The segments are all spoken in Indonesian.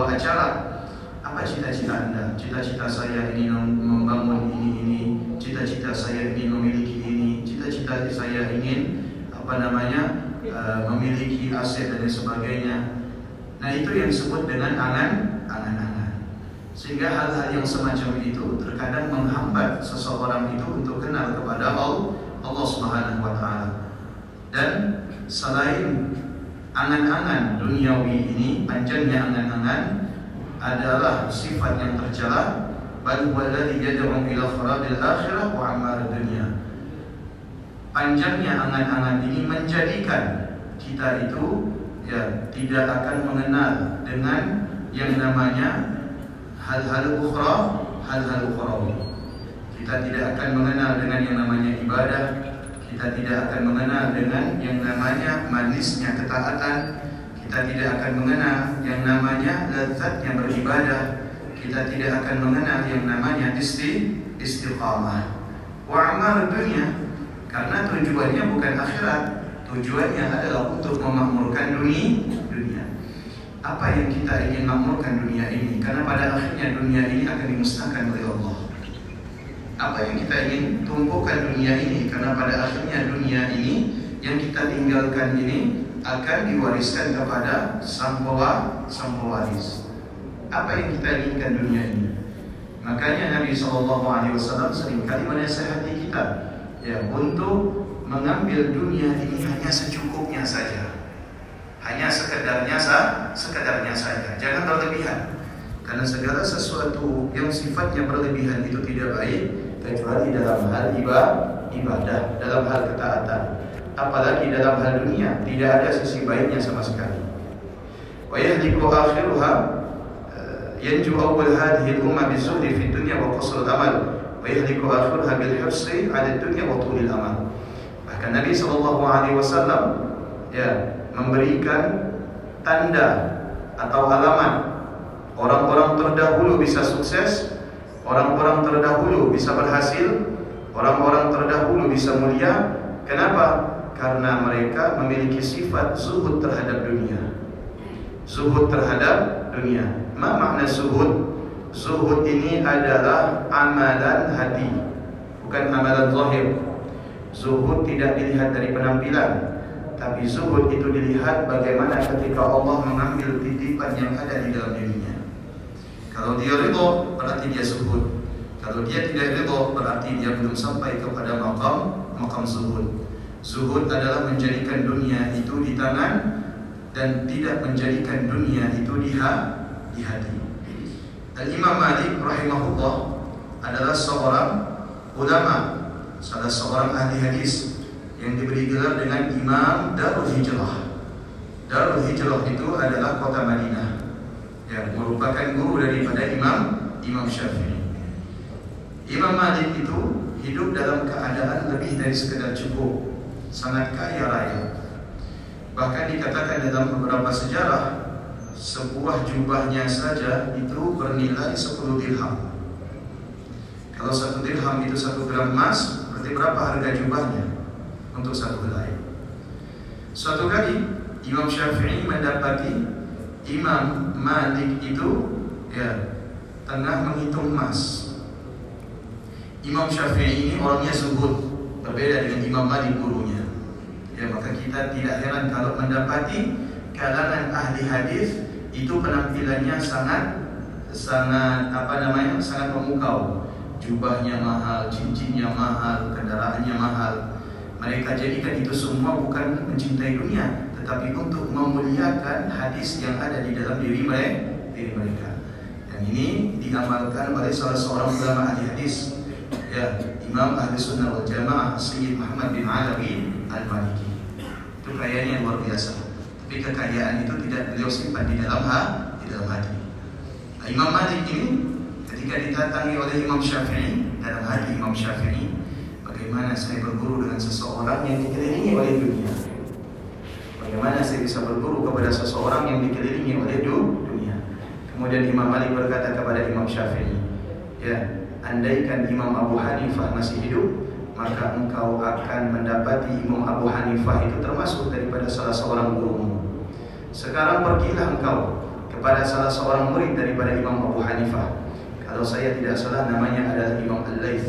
membawa acara apa cita-cita anda? Cita-cita saya ingin membangun ini ini, cita-cita saya ingin memiliki ini, cita-cita saya ingin apa namanya uh, memiliki aset dan sebagainya. Nah itu yang disebut dengan angan, angan-angan. Sehingga hal-hal yang semacam itu terkadang menghambat seseorang itu untuk kenal kepada Allah, Allah Subhanahu Wa Taala. Dan selain angan-angan duniawi ini, panjangnya angan-angan adalah sifat yang tercela bal huwallazi yad'u ila kharabil akhirah wa ammar dunia. Panjangnya angan-angan ini menjadikan kita itu ya tidak akan mengenal dengan yang namanya hal-hal ukhra, hal-hal ukhrawi. Kita tidak akan mengenal dengan yang namanya ibadah, kita tidak akan mengenal dengan yang namanya manisnya ketaatan, kita tidak akan mengenal yang namanya lezatnya beribadah, kita tidak akan mengenal yang namanya isti istiqamah. Wa amal dunia karena tujuannya bukan akhirat, tujuannya adalah untuk memakmurkan dunia. dunia. Apa yang kita ingin makmurkan dunia ini? Karena pada akhirnya dunia ini akan dimusnahkan oleh Allah. Apa yang kita ingin tumpukan dunia ini? Karena pada akhirnya dunia ini yang kita tinggalkan ini akan diwariskan kepada sang sang pewaris. Apa yang kita inginkan dunia ini? Makanya Nabi Shallallahu Alaihi Wasallam sering kali menasihati kita ya untuk mengambil dunia ini hanya secukupnya saja hanya sekedarnya sah, sekedarnya saja jangan berlebihan karena segala sesuatu yang sifatnya berlebihan itu tidak baik kecuali dalam hal ibadah dalam hal ketaatan. Apalagi dalam hal dunia tidak ada sisi baiknya sama sekali. Wa yahdiku akhiruha yanju awwal hadhihi al-umma bizuhdi fi dunya wa qasr al-amal wa yahliku akhirha bil hirsi 'ala dunya wa tulil amal. Bahkan Nabi sallallahu alaihi wasallam ya memberikan tanda atau alamat orang-orang terdahulu bisa sukses, orang-orang terdahulu bisa berhasil, orang-orang terdahulu bisa mulia. Kenapa? Karena mereka memiliki sifat zuhud terhadap dunia. Zuhud terhadap dunia. Ma makna zuhud? Zuhud ini adalah amalan hati Bukan amalan zahir Zuhud tidak dilihat dari penampilan Tapi zuhud itu dilihat bagaimana ketika Allah mengambil titipan yang ada di dalam dirinya Kalau dia ridho berarti dia zuhud. Kalau dia tidak ridho berarti dia belum sampai kepada makam makam zuhud. Zuhud adalah menjadikan dunia itu di tangan Dan tidak menjadikan dunia itu di hati. Al-Imam Malik rahimahullah adalah seorang ulama, salah seorang ahli hadis yang diberi gelar dengan Imam Darul Hijrah. Darul Hijrah itu adalah kota Madinah yang merupakan guru daripada Imam Imam Syafi'i. Imam Malik itu hidup dalam keadaan lebih dari sekedar cukup, sangat kaya raya. Bahkan dikatakan dalam beberapa sejarah sebuah jubahnya saja itu bernilai 10 dirham. Kalau satu dirham itu satu gram emas, berarti berapa harga jubahnya untuk satu helai? Suatu kali Imam Syafi'i mendapati Imam Malik itu ya tengah menghitung emas. Imam Syafi'i ini orangnya zuhud, berbeda dengan Imam Malik gurunya. Ya maka kita tidak heran kalau mendapati kalangan ahli hadis itu penampilannya sangat sangat apa namanya sangat memukau jubahnya mahal cincinnya mahal kendaraannya mahal mereka jadikan itu semua bukan mencintai dunia tetapi untuk memuliakan hadis yang ada di dalam diri mereka diri mereka dan ini diamalkan oleh salah seorang ulama ahli hadis ya Imam Ahli Sunnah wal Jamaah Sayyid Muhammad bin Alawi Al-Maliki itu kayaknya luar biasa tapi kekayaan itu tidak beliau simpan di dalam hati, di dalam hati. Nah, Imam Malik ini ketika didatangi oleh Imam Syafi'i dalam hati Imam Syafi'i, bagaimana saya berguru dengan seseorang yang dikelilingi oleh dunia? Bagaimana saya bisa berguru kepada seseorang yang dikelilingi oleh dunia? Kemudian Imam Malik berkata kepada Imam Syafi'i, ya, andaikan Imam Abu Hanifah masih hidup, maka engkau akan mendapati Imam Abu Hanifah itu termasuk daripada salah seorang gurumu. Sekarang pergilah engkau kepada salah seorang murid daripada Imam Abu Hanifah. Kalau saya tidak salah namanya adalah Imam Al-Laith.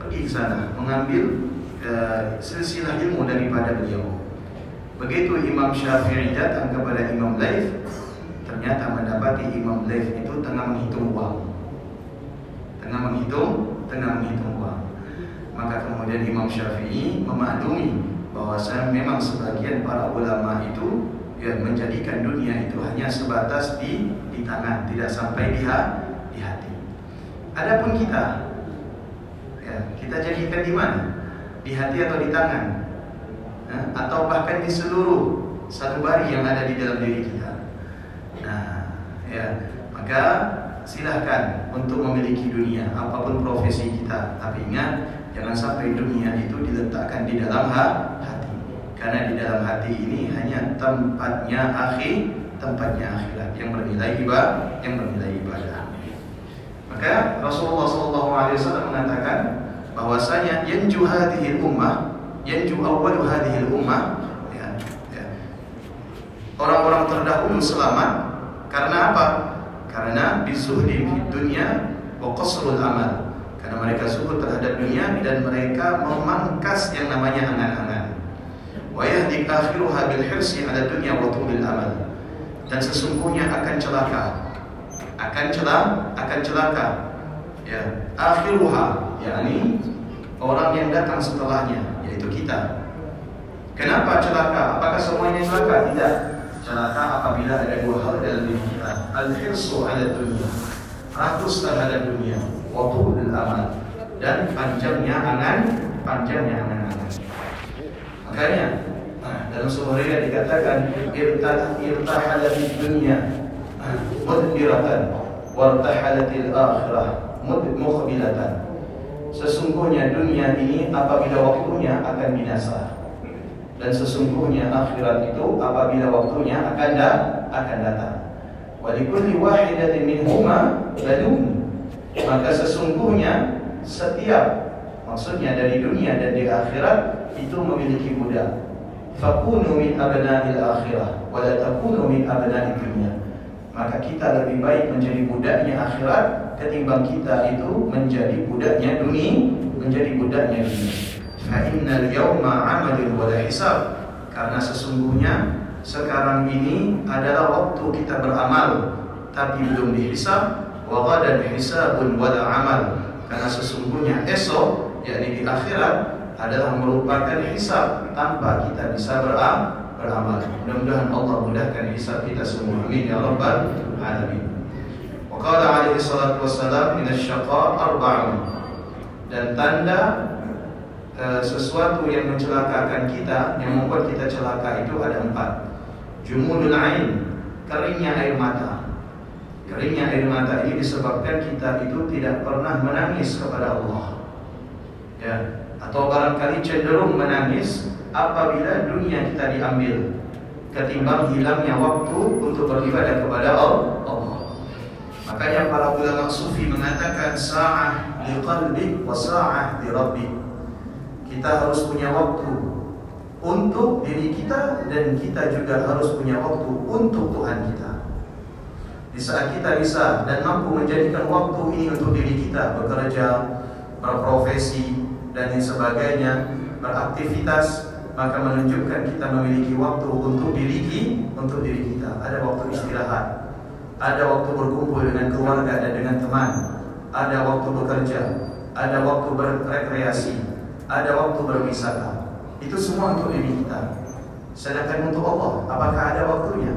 Pergi ke sana mengambil uh, silsilah ilmu daripada beliau. Begitu Imam Syafi'i datang kepada Imam Laith, ternyata mendapati Imam Laith itu tengah menghitung uang. Tengah menghitung, tengah menghitung uang. Maka kemudian Imam Syafi'i memaklumi bahwasanya memang sebagian para ulama itu ya, menjadikan dunia itu hanya sebatas di di tangan, tidak sampai di, ha, di hati. Adapun kita, ya, kita jadikan di mana? Di hati atau di tangan? Ya, atau bahkan di seluruh sanubari yang ada di dalam diri kita. Nah, ya, maka silahkan untuk memiliki dunia apa pun profesi kita, tapi ingat jangan sampai dunia itu diletakkan di dalam hati karena di dalam hati ini hanya tempatnya akhir, tempatnya akhirat yang bernilai ibadah, yang bernilai ibadah. Maka Rasulullah SAW mengatakan bahwasanya yanju hadhihi ummah, yanju awwalu hadhihi ummah, ya, ya. orang-orang terdahulu selamat karena apa? Karena bizuhdi di dunia wa qasrul amal. Karena mereka zuhud terhadap dunia dan mereka memangkas yang namanya angan-angan wa yahdi akhiruha bil hirsi ala dunya wa tulil amal dan sesungguhnya akan celaka akan celaka akan celaka ya akhiruha yakni orang yang datang setelahnya yaitu kita. Kenapa celaka? Apakah semuanya celaka? Tidak. Celaka apabila ada dua hal dalam diri kita. Al hirsu ala dunya rakus terhadap dunia. Wa tulil amal. Dan panjangnya angan panjangnya angan-angan. Makanya nah, dalam sebuah riwayat dikatakan irtah irtahala di dunia mudbiratan wartahalatil akhirah. Mukhbilatan. Sesungguhnya dunia ini apabila waktunya akan binasa dan sesungguhnya akhirat itu apabila waktunya akan da akan datang. Wa likulli wahidatin minhuma badun. Maka sesungguhnya setiap maksudnya dari dunia dan di akhirat itu memiliki budak. Fakunu min abna'il akhirah wa la takunu min dunya. Maka kita lebih baik menjadi budaknya akhirat ketimbang kita itu menjadi budaknya dunia, menjadi budaknya dunia. Fa innal la hisab. Karena sesungguhnya sekarang ini adalah waktu kita beramal tapi belum dihisab wa ghadan hisabun wa amal. Karena sesungguhnya esok yakni di akhirat adalah merupakan hisab tanpa kita bisa beramal. Mudah-mudahan Allah mudahkan hisab kita semua. Amin ya rabbal alamin. Qala alaihi salatu wassalam min asyaqa arba'un. Dan tanda uh, sesuatu yang mencelakakan kita, yang membuat kita celaka itu ada empat. Jumudul ain, keringnya air mata. Keringnya air mata ini disebabkan kita itu tidak pernah menangis kepada Allah. Ya, atau barangkali cenderung menangis apabila dunia kita diambil ketimbang hilangnya waktu untuk beribadah kepada Allah. Makanya para ulama sufi mengatakan sa'ah li qalbi wa sa'ah li rabbi. Kita harus punya waktu untuk diri kita dan kita juga harus punya waktu untuk Tuhan kita. Di saat kita bisa dan mampu menjadikan waktu ini untuk diri kita bekerja, berprofesi, dan lain sebagainya beraktivitas maka menunjukkan kita memiliki waktu untuk diri untuk diri kita ada waktu istirahat ada waktu berkumpul dengan keluarga dan dengan teman. Ada waktu bekerja. Ada waktu berrekreasi. Ada waktu berwisata. Itu semua untuk diri kita. Sedangkan untuk Allah apakah ada waktunya?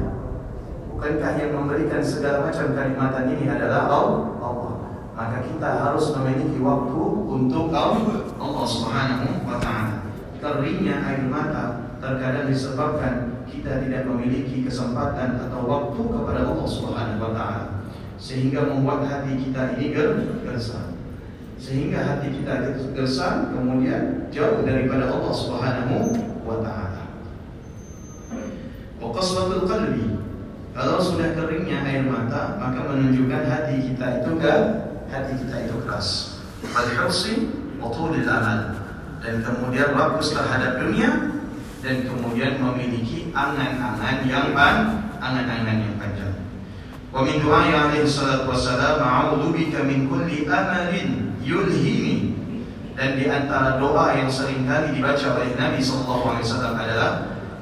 Bukankah yang memberikan segala macam kalimatan ini adalah Allah? Maka kita harus memiliki waktu untuk Allah Subhanahu wa taala. Keringnya air mata terkadang disebabkan kita tidak memiliki kesempatan atau waktu kepada Allah Subhanahu wa taala sehingga membuat hati kita ini gersang. Sehingga hati kita gersang kemudian jauh daripada Allah Subhanahu wa taala. Wa qaswatul qalbi kalau sudah keringnya air mata maka menunjukkan hati kita itu kan hati kita itu keras. Al-hirsi wa amal. Dan kemudian rakus terhadap dunia dan kemudian memiliki angan-angan yang pan, angan-angan yang panjang. Wa min du'ai alaihi salatu wassalam a'udzu bika min kulli amalin dan di antara doa yang sering kali dibaca oleh Nabi sallallahu alaihi wasallam adalah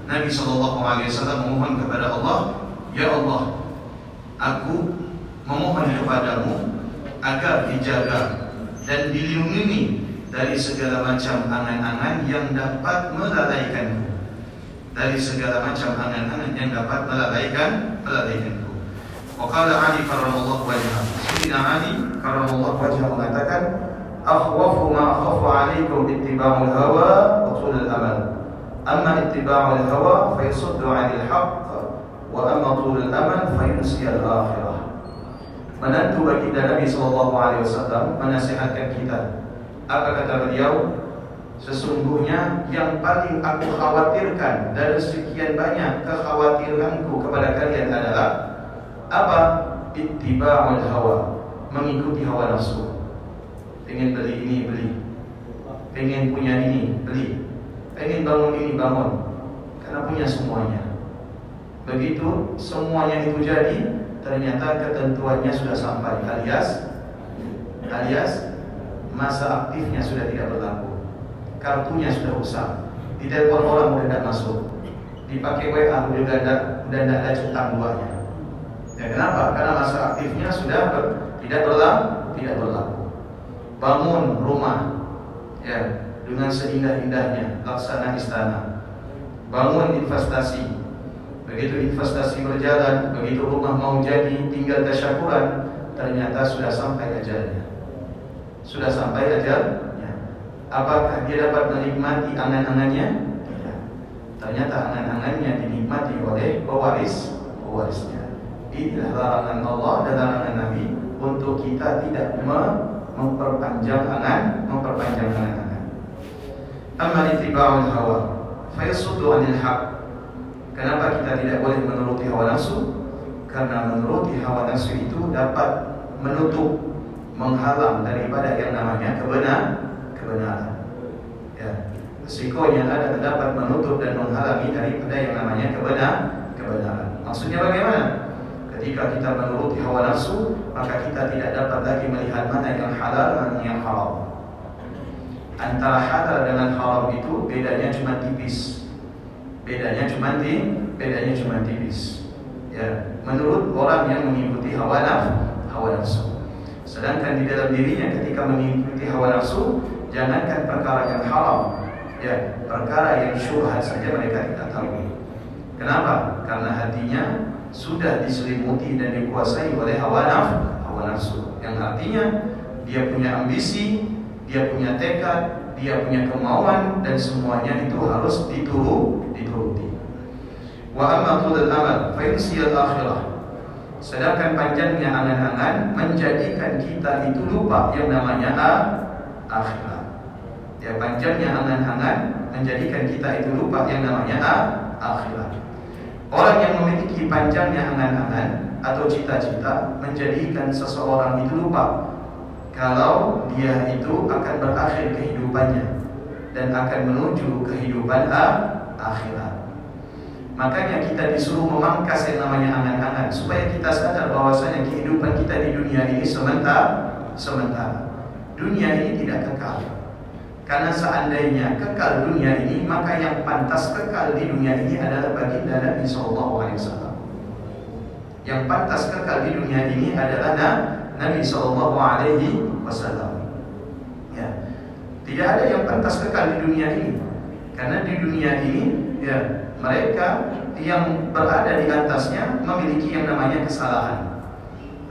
Nabi sallallahu alaihi wasallam memohon kepada Allah, "Ya Allah, aku memohon kepadamu agar dijaga dan dilindungi dari segala macam angan-angan yang dapat melalaikanku. Dari segala macam angan-angan yang dapat melalaikan melalaikanku. Waqala Ali karramallahu wajhah. Sayyidina Ali karramallahu wajhah mengatakan, "Akhwafu ma akhafu 'alaikum ittiba'ul hawa wa tulul amal. Amma ittiba'ul hawa fa yasuddu 'anil haqq wa amma tulul amal fa yunsi al-akhirah." Menantu baginda Nabi sallallahu alaihi menasihatkan kita. Apa kata beliau? Sesungguhnya yang paling aku khawatirkan dari sekian banyak kekhawatiranku kepada kalian adalah apa? Ittiba'ul hawa, mengikuti hawa nafsu. Pengen beli ini beli. Pengen punya ini beli. Pengen bangun ini bangun. Karena punya semuanya. Begitu semuanya itu jadi, ternyata ketentuannya sudah sampai alias alias masa aktifnya sudah tidak berlaku. Kartunya sudah rusak. Ditelepon orang udah tidak masuk. Dipakai WA udah tidak udah tidak ada centang duanya. Ya kenapa? Karena masa aktifnya sudah ber, tidak berlaku, tidak berlaku. Bangun rumah ya dengan seindah-indahnya laksana istana. Bangun investasi. Begitu investasi berjalan, begitu rumah mau jadi, tinggal tasyakuran, ternyata sudah sampai ajalnya. Sudah sampai ajalnya. Apakah dia dapat menikmati angan-angannya? Tidak. Ternyata angan-angannya dinikmati oleh pewaris pewarisnya. Inilah larangan Allah dan larangan Nabi untuk kita tidak memperpanjang angan, memperpanjang angan-angan. Amma ittiba'ul hawa fayasuddu 'anil haq. Kenapa kita tidak boleh menuruti hawa nafsu? Karena menuruti hawa nafsu itu dapat menutup, menghalang daripada yang namanya kebenaran. Kebenaran. Ya, risikonya ada dapat menutup dan menghalangi daripada yang namanya kebenaran. kebenaran. Maksudnya bagaimana? Ketika kita menuruti hawa nafsu, maka kita tidak dapat lagi melihat mana yang halal dan yang haram. Antara halal dengan haram itu bedanya cuma tipis. Bedanya cuma di, bedanya cuma tipis. Ya, menurut orang yang mengikuti hawa nafsu, hawa nafsu. Sedangkan di dalam dirinya ketika mengikuti hawa nafsu, jangankan perkara yang haram, ya, perkara yang syubhat saja mereka tidak tahu. Kenapa? Karena hatinya sudah diselimuti dan dikuasai oleh hawa nafsu. Yang artinya dia punya ambisi, dia punya tekad, dia punya kemauan dan semuanya itu harus dituru, dituruti. Wa amma tulul amal fa akhirah. Sedangkan panjangnya angan-angan menjadikan kita itu lupa yang namanya akhirat. Ya panjangnya angan-angan menjadikan kita itu lupa yang namanya akhirat. Orang yang memiliki panjangnya angan-angan atau cita-cita menjadikan seseorang itu lupa kalau dia itu akan berakhir kehidupannya dan akan menuju kehidupan akhirat. Makanya kita disuruh memangkas yang namanya angan-angan supaya kita sadar bahwasanya kehidupan kita di dunia ini sementara, sementara. Dunia ini tidak kekal. Karena seandainya kekal dunia ini, maka yang pantas kekal di dunia ini adalah baginda Nabi Sallallahu Alaihi Wasallam. Yang pantas kekal di dunia ini adalah Nabi Sallallahu Alaihi Wasallam. Ya, tidak ada yang pantas kekal di dunia ini, karena di dunia ini, ya mereka yang berada di atasnya memiliki yang namanya kesalahan.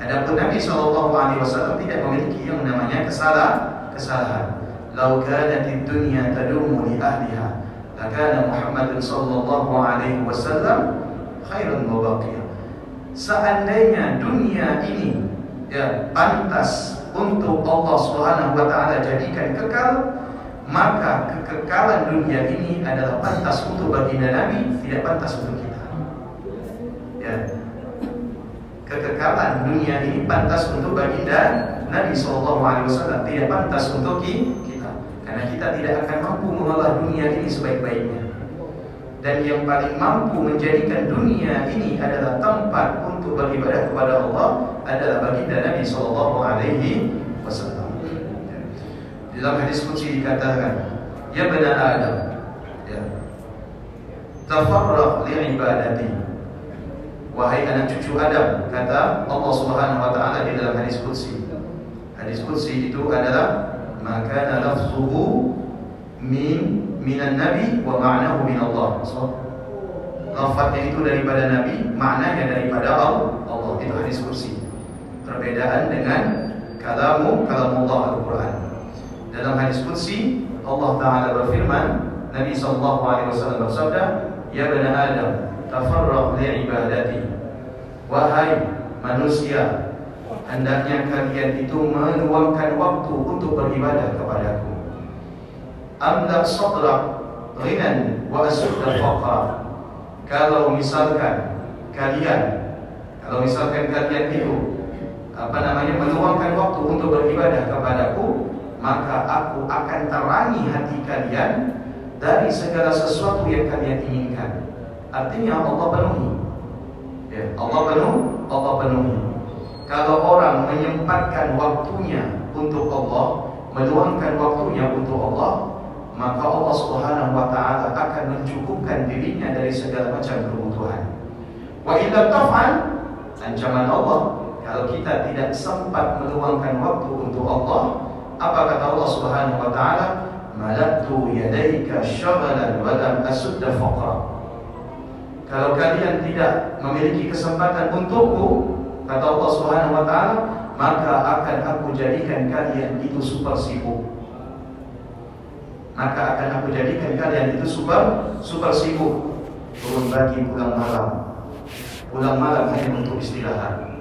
Adapun Nabi Shallallahu Alaihi Wasallam tidak memiliki yang namanya kesalahan. Kesalahan. Lau kanat dunya tadumu li ahliha, lakana Muhammad Sallallahu Alaihi Wasallam khairun mubaqiyah. Seandainya dunia ini ya pantas untuk Allah Subhanahu Wa Taala jadikan kekal, maka kekekalan dunia ini adalah pantas untuk baginda Nabi, tidak pantas untuk kita. Ya. Kekekalan dunia ini pantas untuk baginda Nabi SAW, tidak pantas untuk kita. Kita tidak akan mampu mengolah dunia ini sebaik-baiknya. Dan yang paling mampu menjadikan dunia ini adalah tempat untuk beribadah kepada Allah adalah baginda Nabi sallallahu alaihi wasallam. Dalam hadis qudsi dikatakan, "Ya bani Adam, ya. Tafarraq li ibadati." Wahai anak cucu Adam, kata Allah Subhanahu wa taala di dalam hadis qudsi. Hadis qudsi itu adalah maka lafzuhu min minan nabi wa ma'nahu min Allah. So, lafadznya itu daripada nabi, maknanya daripada Allah. Allah itu hadis kursi. Perbedaan dengan kalamu kalamullah Al-Qur'an. Dalam hadis kursi Allah taala berfirman, Nabi sallallahu alaihi wasallam bersabda, "Ya bani Adam, tafarraq li ibadati." Wahai manusia, hendaknya kalian itu meluangkan waktu untuk beribadah kepadaku. Amda sadrak ghinan wa asudda faqra. Kalau misalkan kalian kalau misalkan kalian itu apa namanya meluangkan waktu untuk beribadah kepadaku, maka aku akan terangi hati kalian dari segala sesuatu yang kalian inginkan. Artinya Allah penuhi. Ya, Allah penuh, Allah penuhi. Kalau orang menyempatkan waktunya untuk Allah, meluangkan waktunya untuk Allah, maka Allah Subhanahu wa taala akan mencukupkan dirinya dari segala macam kebutuhan. Wa illa taf'al ancaman Allah kalau kita tidak sempat meluangkan waktu untuk Allah, apa kata Allah Subhanahu wa taala? Malaktu yadaika syaghalan wa lam asudda faqra. Kalau kalian tidak memiliki kesempatan untukku, kata Allah Subhanahu wa taala, maka akan aku jadikan kalian itu super sibuk. Maka akan aku jadikan kalian itu super super sibuk. Turun pagi pulang malam. Pulang malam hanya untuk istirahat.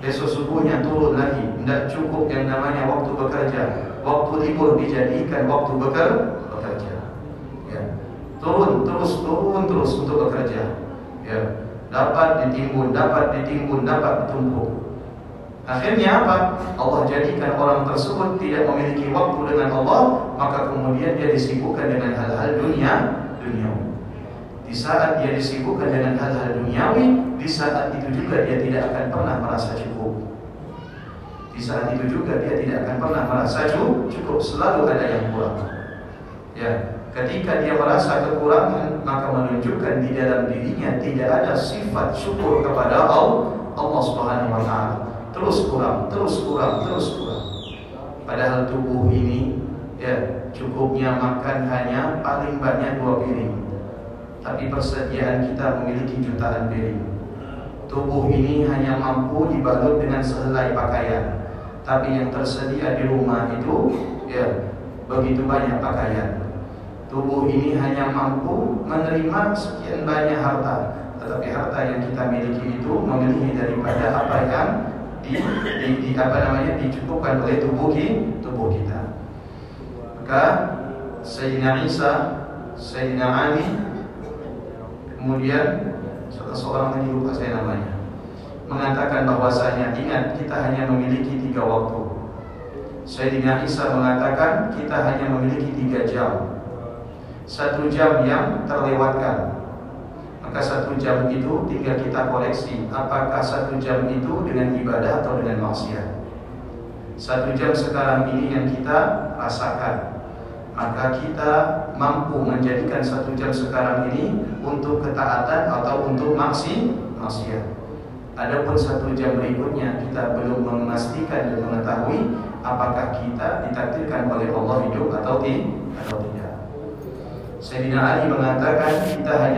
Besok subuhnya turun lagi. Tidak cukup yang namanya waktu bekerja. Waktu libur dijadikan waktu bekerja. Ya. Turun terus turun terus untuk bekerja. Ya. Dapat ditimbun, dapat ditimbun, dapat ditumpuk. Akhirnya apa? Allah jadikan orang tersebut tidak memiliki waktu dengan Allah, maka kemudian dia disibukkan dengan hal-hal dunia, duniawi. Di saat dia disibukkan dengan hal-hal duniawi, di saat itu juga dia tidak akan pernah merasa cukup. Di saat itu juga dia tidak akan pernah merasa cukup, selalu ada yang kurang. Ya, ketika dia merasa kekurangan, maka menunjukkan di dalam dirinya tidak ada sifat syukur kepada Allah, Allah Subhanahu wa taala terus kurang, terus kurang, terus kurang. Padahal tubuh ini ya cukupnya makan hanya paling banyak dua piring. Tapi persediaan kita memiliki jutaan piring. Tubuh ini hanya mampu dibalut dengan sehelai pakaian. Tapi yang tersedia di rumah itu ya begitu banyak pakaian. Tubuh ini hanya mampu menerima sekian banyak harta. Tetapi harta yang kita miliki itu memiliki daripada apa yang di, di, di apa namanya dicukupkan oleh tubuh kita, tubuh kita. Maka Sayyidina Isa, Sayyidina Ali, kemudian salah seorang lagi lupa saya namanya, mengatakan bahwasanya ingat kita hanya memiliki tiga waktu. Sayyidina Isa mengatakan kita hanya memiliki tiga jam. Satu jam yang terlewatkan maka satu jam itu tinggal kita koleksi apakah satu jam itu dengan ibadah atau dengan maksiat. Satu jam sekarang ini yang kita rasakan, maka kita mampu menjadikan satu jam sekarang ini untuk ketaatan atau untuk maksi maksiat. Adapun satu jam berikutnya kita belum memastikan dan mengetahui apakah kita ditakdirkan oleh Allah hidup atau tidak. Sayyidina Ali mengatakan kita hanya